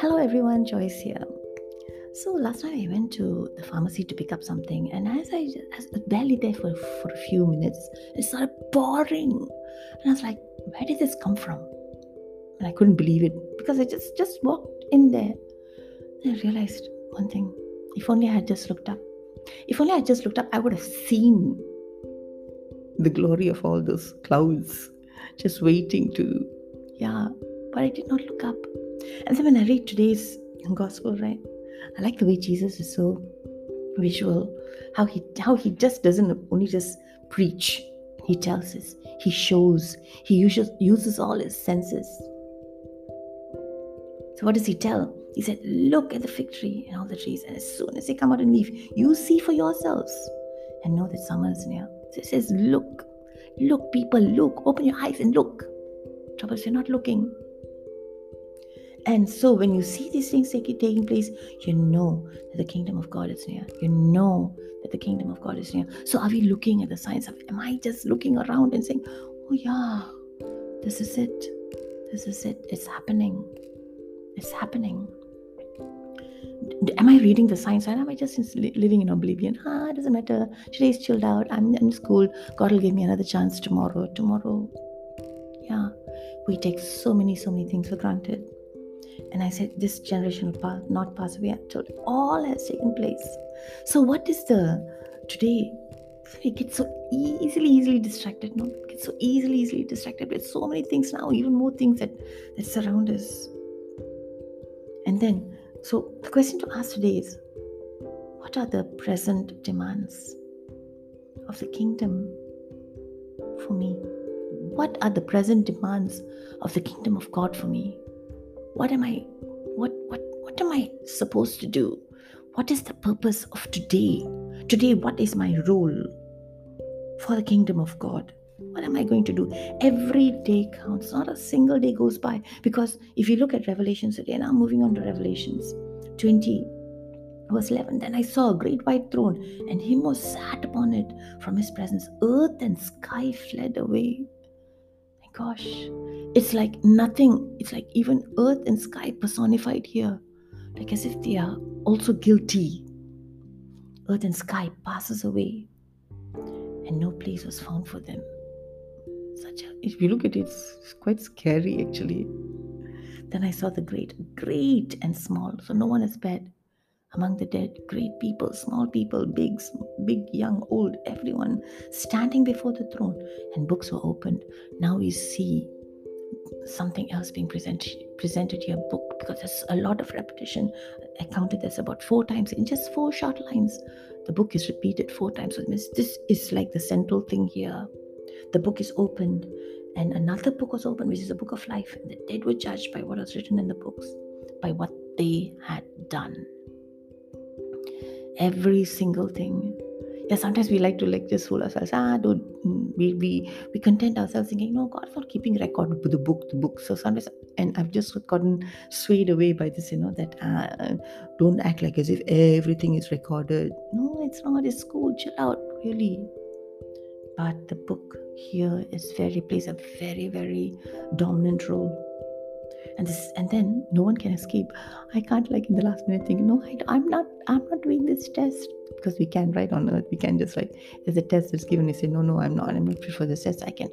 Hello everyone, Joyce here. So last time I went to the pharmacy to pick up something, and as I, was barely there for, for a few minutes, it started pouring, and I was like, "Where did this come from?" And I couldn't believe it because I just just walked in there. Then I realized one thing: if only I had just looked up, if only I had just looked up, I would have seen the glory of all those clouds just waiting to, yeah. But I did not look up. And then when I read today's gospel, right? I like the way Jesus is so visual. How he how he just doesn't only just preach. He tells us. He shows. He uses uses all his senses. So what does he tell? He said, Look at the fig tree and all the trees, and as soon as they come out and leaf, you see for yourselves and know that summer is near. So he says, Look, look, people, look, open your eyes and look. Trouble is you're not looking. And so when you see these things taking place, you know that the kingdom of God is near. You know that the kingdom of God is near. So are we looking at the signs of am I just looking around and saying, Oh yeah, this is it. This is it. It's happening. It's happening. Am I reading the signs or am I just living in oblivion? Ah, it doesn't matter. Today's chilled out. I'm in school. God will give me another chance tomorrow. Tomorrow. Yeah. We take so many, so many things for granted. And I said, This generation will pass, not pass away until all has taken place. So, what is the today? We get so easily, easily distracted. No, get so easily, easily distracted with so many things now, even more things that, that surround us. And then, so the question to ask today is what are the present demands of the kingdom for me? What are the present demands of the kingdom of God for me? what am i what what what am i supposed to do what is the purpose of today today what is my role for the kingdom of god what am i going to do? Every day counts. Not a single day goes by. Because if you look at revelations today now moving on to revelations 20 verse 11 then i saw a great white throne and him was sat upon it from his presence. Earth and sky fled away. My gosh. It's like nothing, it's like even earth and sky personified here, like as if they are also guilty. Earth and sky passes away, and no place was found for them. Such a, if you look at it, it's quite scary actually. Then I saw the great, great and small, so no one is bad among the dead, great people, small people, big, big, young, old, everyone standing before the throne, and books were opened. Now we see something else being presented presented here book because there's a lot of repetition. I counted this about four times in just four short lines. The book is repeated four times so this is like the central thing here the book is opened and another book was opened which is the book of life and the dead were judged by what was written in the books by what they had done every single thing yeah, sometimes we like to like just fool ourselves. Ah, don't mm, we we we content ourselves thinking, no, God's not keeping record with the book, the book. So sometimes, and I've just gotten swayed away by this, you know, that uh, don't act like as if everything is recorded. No, it's not. It's cool. Chill out, really. But the book here is very plays a very very dominant role. And this and then no one can escape. I can't like in the last minute think no I, i'm not i'm not doing this test. Because we can right on earth we can just like there's a test that's given you say no no i'm not i'm not for this test. I can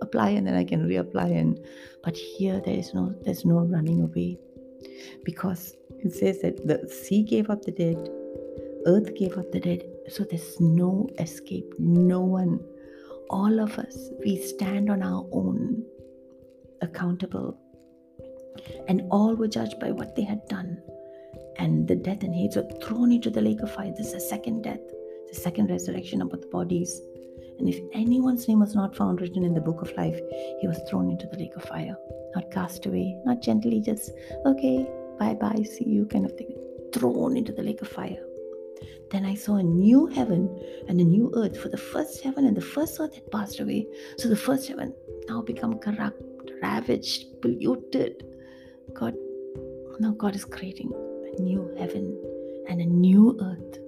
apply and then i can reapply and but here there is no there's no running away. Because it says that the sea gave up the dead earth gave up the dead so there's no escape. No one all of us we stand on our own accountable and all were judged by what they had done. And the death and Hades were thrown into the lake of fire. This is the second death, the second resurrection of the bodies. And if anyone's name was not found written in the book of life, he was thrown into the lake of fire. Not cast away, not gently, just, okay, bye bye, see you kind of thing. Thrown into the lake of fire. Then I saw a new heaven and a new earth, for the first heaven and the first earth had passed away. So the first heaven now become corrupt, ravaged, polluted. God, now God is creating a new heaven and a new earth.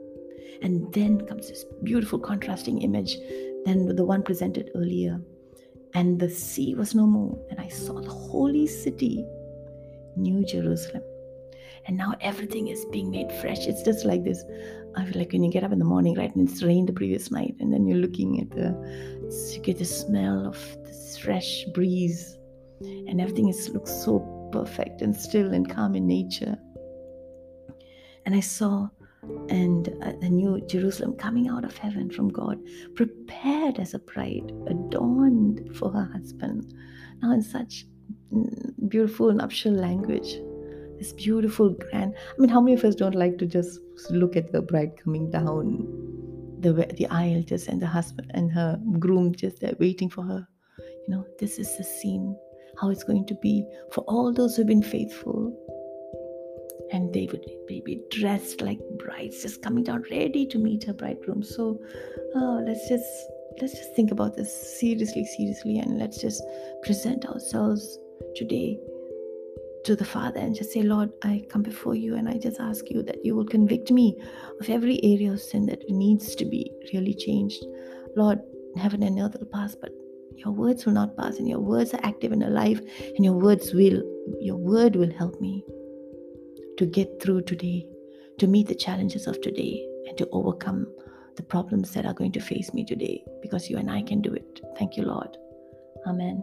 And then comes this beautiful contrasting image than the one presented earlier. and the sea was no more. And I saw the holy city, New Jerusalem. And now everything is being made fresh. It's just like this. I feel like when you get up in the morning, right, and it's rained the previous night, and then you're looking at the, you get the smell of this fresh breeze, and everything is looks so perfect and still and calm in nature. And I saw and the new Jerusalem coming out of heaven from God, prepared as a bride, adorned for her husband. Now, in such mm, beautiful nuptial language, this beautiful, grand. I mean, how many of us don't like to just look at the bride coming down the the aisle, just and the husband and her groom just there waiting for her? You know, this is the scene how it's going to be for all those who've been faithful and they would be dressed like brides just coming down ready to meet her bridegroom so uh, let's just let's just think about this seriously seriously and let's just present ourselves today to the father and just say lord i come before you and i just ask you that you will convict me of every area of sin that needs to be really changed lord heaven and earth will pass but your words will not pass and your words are active and alive and your words will your word will help me to get through today, to meet the challenges of today, and to overcome the problems that are going to face me today because you and I can do it. Thank you, Lord. Amen.